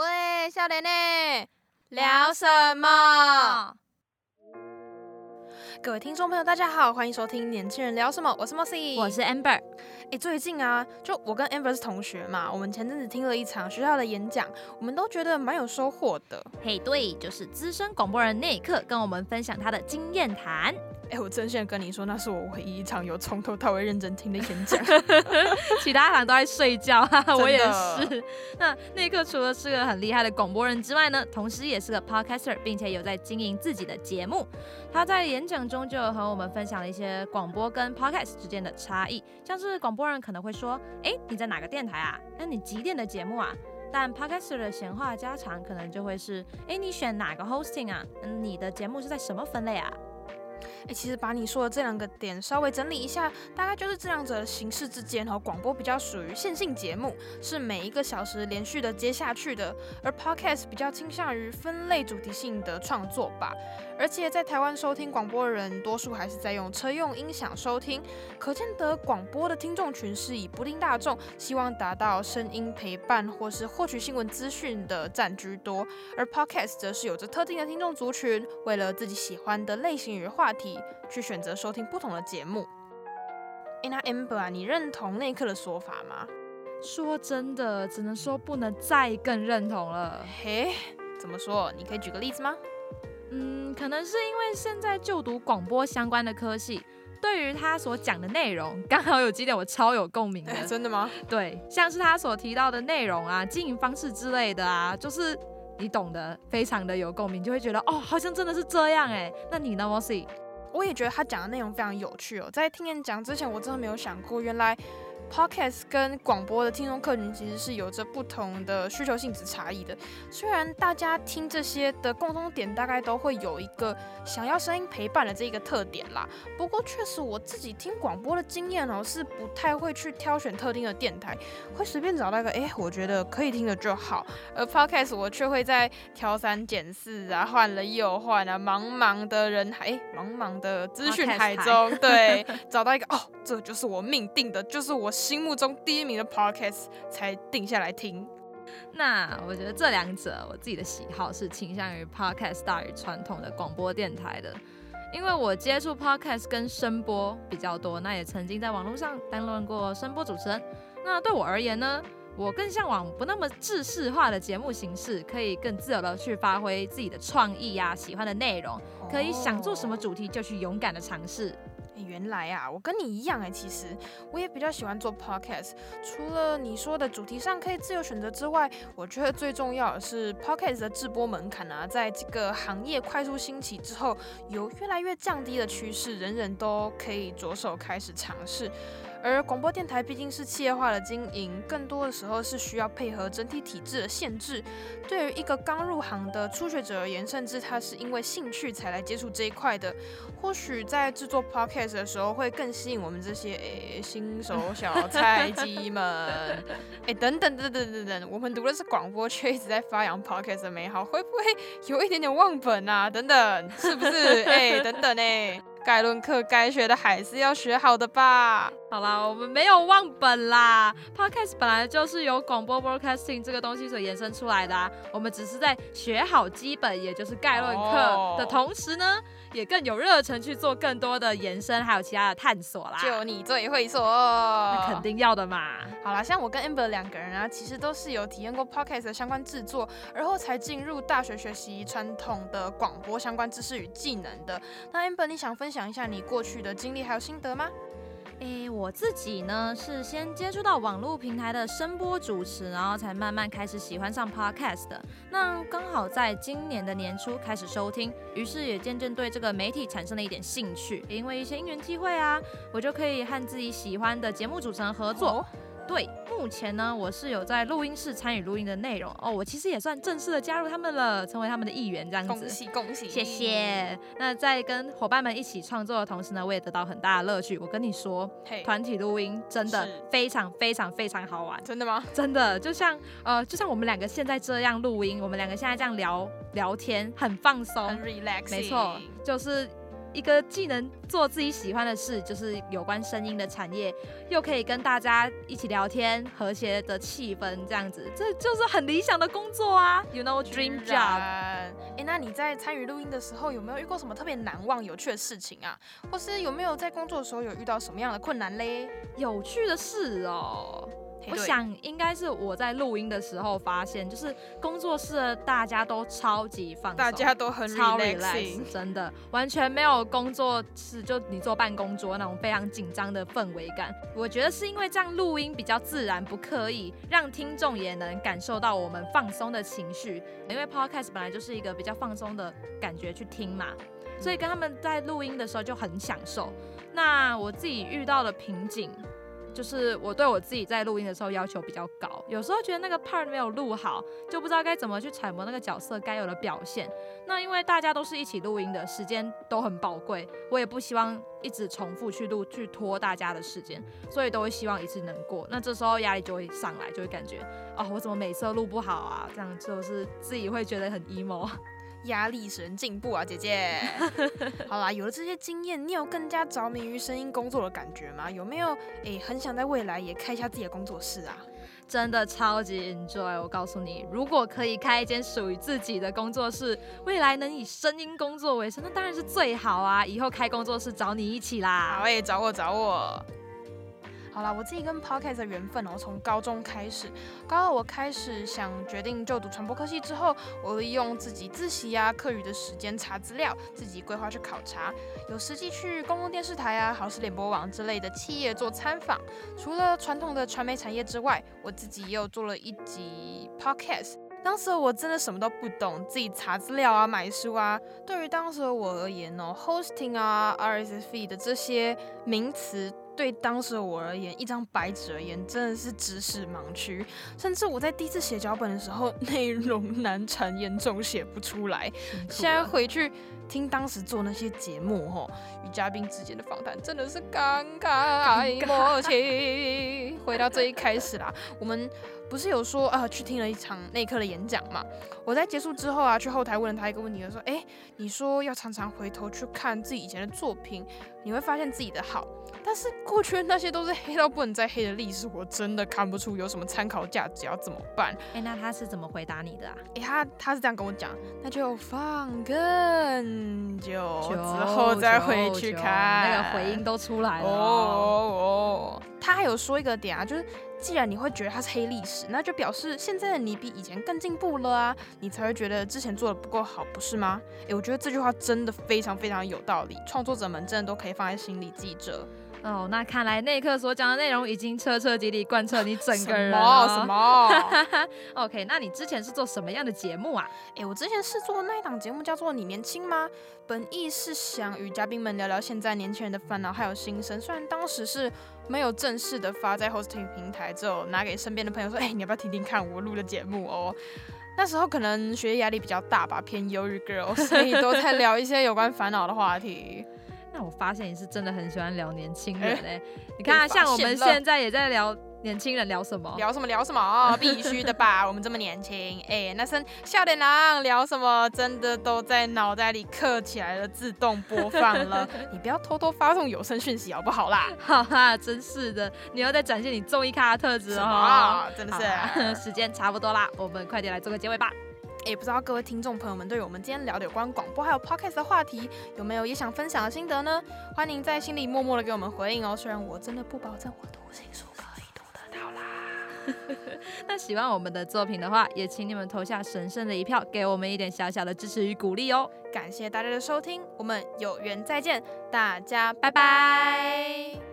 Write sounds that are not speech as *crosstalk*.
喂，笑脸呢？聊什么？各位听众朋友，大家好，欢迎收听《年轻人聊什么》，我是 Mossy，我是 Amber。哎，最近啊，就我跟 Amber 是同学嘛，我们前阵子听了一场学校的演讲，我们都觉得蛮有收获的。嘿，对，就是资深广播人那一刻跟我们分享他的经验谈。哎，我真心跟你说，那是我唯一一场有从头到尾认真听的演讲，*laughs* 其他场都在睡觉。我也是。*laughs* 那那一刻除了是个很厉害的广播人之外呢，同时也是个 podcaster，并且有在经营自己的节目。他在演讲中就和我们分享了一些广播跟 podcast 之间的差异，像是广播人可能会说：“哎，你在哪个电台啊？那你几点的节目啊？”但 podcaster 的闲话家常可能就会是：“哎，你选哪个 hosting 啊？嗯，你的节目是在什么分类啊？”哎，其实把你说的这两个点稍微整理一下，大概就是这两者形式之间，哈，广播比较属于线性节目，是每一个小时连续的接下去的，而 podcast 比较倾向于分类主题性的创作吧。而且在台湾收听广播的人，多数还是在用车用音响收听，可见得广播的听众群是以不听大众，希望达到声音陪伴或是获取新闻资讯的占居多，而 podcast 则是有着特定的听众族群，为了自己喜欢的类型与话题，去选择收听不同的节目。哎，那 Amber 啊，你认同那一刻的说法吗？说真的，只能说不能再更认同了。嘿，怎么说？你可以举个例子吗？嗯，可能是因为现在就读广播相关的科系，对于他所讲的内容，刚好有几点我超有共鸣的。真的吗？对，像是他所提到的内容啊、经营方式之类的啊，就是你懂得，非常的有共鸣，就会觉得哦，好像真的是这样哎。那你呢，Mossy？我也觉得他讲的内容非常有趣哦。在听演讲之前，我真的没有想过，原来。Podcast 跟广播的听众客群其实是有着不同的需求性质差异的。虽然大家听这些的共通点大概都会有一个想要声音陪伴的这一个特点啦，不过确实我自己听广播的经验哦，是不太会去挑选特定的电台，会随便找到一个哎，我觉得可以听的就好。而 Podcast 我却会在挑三拣四啊，换了又换啊，茫茫的人海，茫茫的资讯海中，*laughs* 对，找到一个哦，这就是我命定的，就是我。心目中第一名的 podcast 才定下来听。那我觉得这两者，我自己的喜好是倾向于 podcast 大于传统的广播电台的，因为我接触 podcast 跟声波比较多，那也曾经在网络上担任过声波主持人。那对我而言呢，我更向往不那么制式化的节目形式，可以更自由的去发挥自己的创意呀，喜欢的内容，可以想做什么主题就去勇敢的尝试。原来啊，我跟你一样哎，其实我也比较喜欢做 podcast。除了你说的主题上可以自由选择之外，我觉得最重要的是 podcast 的直播门槛啊，在这个行业快速兴起之后，有越来越降低的趋势，人人都可以着手开始尝试。而广播电台毕竟是企业化的经营，更多的时候是需要配合整体体制的限制。对于一个刚入行的初学者而言，甚至他是因为兴趣才来接触这一块的，或许在制作 podcast 的时候会更吸引我们这些诶新手 *laughs* 小菜鸡们。诶，等等等等等等，我们读的是广播，却一直在发扬 podcast 的美好，会不会有一点点忘本啊？等等，是不是？*laughs* 诶，等等呢？*laughs* 概论课该学的还是要学好的吧。好啦，我们没有忘本啦。Podcast 本来就是由广播 broadcasting 这个东西所延伸出来的，啊，我们只是在学好基本，也就是概论课的同时呢。也更有热忱去做更多的延伸，还有其他的探索啦。就你最会说，那肯定要的嘛。好啦，像我跟 Amber 两个人啊，其实都是有体验过 Podcast 的相关制作，而后才进入大学学习传统的广播相关知识与技能的。那 Amber，你想分享一下你过去的经历还有心得吗？诶，我自己呢是先接触到网络平台的声波主持，然后才慢慢开始喜欢上 podcast 的。那刚好在今年的年初开始收听，于是也渐渐对这个媒体产生了一点兴趣。因为一些因缘机会啊，我就可以和自己喜欢的节目主持人合作。对，目前呢，我是有在录音室参与录音的内容哦。我其实也算正式的加入他们了，成为他们的一员，这样子。恭喜恭喜，谢谢。那在跟伙伴们一起创作的同时呢，我也得到很大的乐趣。我跟你说，团体录音真的非常非常非常好玩。真的吗？真的，就像呃，就像我们两个现在这样录音，我们两个现在这样聊聊天，很放松，很 relax。没错，就是。一个既能做自己喜欢的事，就是有关声音的产业，又可以跟大家一起聊天，和谐的气氛，这样子，这就是很理想的工作啊！You know, dream job。哎，那你在参与录音的时候，有没有遇过什么特别难忘、有趣的事情啊？或是有没有在工作的时候有遇到什么样的困难嘞？有趣的事哦。我想应该是我在录音的时候发现，就是工作室的大家都超级放松，大家都很超 relax，真的完全没有工作室就你坐办公桌那种非常紧张的氛围感。我觉得是因为这样录音比较自然，不刻意，让听众也能感受到我们放松的情绪。因为 podcast 本来就是一个比较放松的感觉去听嘛，所以跟他们在录音的时候就很享受。那我自己遇到的瓶颈。就是我对我自己在录音的时候要求比较高，有时候觉得那个 part 没有录好，就不知道该怎么去揣摩那个角色该有的表现。那因为大家都是一起录音的，时间都很宝贵，我也不希望一直重复去录，去拖大家的时间，所以都会希望一次能过。那这时候压力就会上来，就会感觉，哦，我怎么每次都录不好啊？这样就是自己会觉得很 emo。压力使人进步啊，姐姐。*laughs* 好啦，有了这些经验，你有更加着迷于声音工作的感觉吗？有没有诶，很想在未来也开一下自己的工作室啊？真的超级 enjoy！我告诉你，如果可以开一间属于自己的工作室，未来能以声音工作为生，那当然是最好啊！以后开工作室找你一起啦。好诶，找我找我。好了，我自己跟 podcast 的缘分哦，从高中开始，高二我开始想决定就读传播科系之后，我利用自己自习啊、课余的时间查资料，自己规划去考察，有实际去公共电视台啊、好事联播网之类的企业做参访。除了传统的传媒产业之外，我自己也有做了一集 podcast。当时我真的什么都不懂，自己查资料啊、买书啊。对于当时的我而言哦，hosting 啊、RSS feed 的这些名词。对当时的我而言，一张白纸而言，真的是知识盲区。甚至我在第一次写脚本的时候，*laughs* 内容难产，严重写不出来。现在回去听当时做那些节目，吼，与嘉宾之间的访谈，真的是感慨莫及。回到最一开始啦，我们。不是有说啊，去听了一场内科的演讲嘛？我在结束之后啊，去后台问了他一个问题，说：“哎，你说要常常回头去看自己以前的作品，你会发现自己的好，但是过去那些都是黑到不能再黑的历史，我真的看不出有什么参考价值，要怎么办？”哎，那他是怎么回答你的啊？哎，他他是这样跟我讲，那就放更久之后再回去看，那个回音都出来了。哦哦，他还有说一个点啊，就是。既然你会觉得他是黑历史，那就表示现在的你比以前更进步了啊，你才会觉得之前做的不够好，不是吗？诶，我觉得这句话真的非常非常有道理，创作者们真的都可以放在心里记着。哦，那看来那一刻所讲的内容已经彻彻底底贯彻你整个人了。什么？*laughs* OK，那你之前是做什么样的节目啊？哎，我之前是做那一档节目叫做《你年轻吗》，本意是想与嘉宾们聊聊现在年轻人的烦恼还有心声。虽然当时是没有正式的发在 hosting 平台，之后拿给身边的朋友说，哎，你要不要听听看我录的节目哦？那时候可能学业压力比较大吧，偏忧郁 girl，所以都在聊一些有关烦恼的话题。那我发现你是真的很喜欢聊年轻人哎，*laughs* 你看像我们现在也在聊年轻人聊什么？聊什么聊什么？必须的吧，我们这么年轻哎，那声笑脸郎聊什么？真的都在脑袋里刻起来了，自动播放了。*laughs* 你不要偷偷发送有声讯息好不好啦？*laughs* 哈哈，真是的，你要再展现你综艺咖的特质哦。真的是，时间差不多啦，我们快点来做个结尾吧。也不知道各位听众朋友们，对于我们今天聊的有关广播还有 podcast 的话题，有没有也想分享的心得呢？欢迎在心里默默的给我们回应哦。虽然我真的不保证我读心术可以读得到啦。*laughs* 那喜欢我们的作品的话，也请你们投下神圣的一票，给我们一点小小的支持与鼓励哦。感谢大家的收听，我们有缘再见，大家拜拜。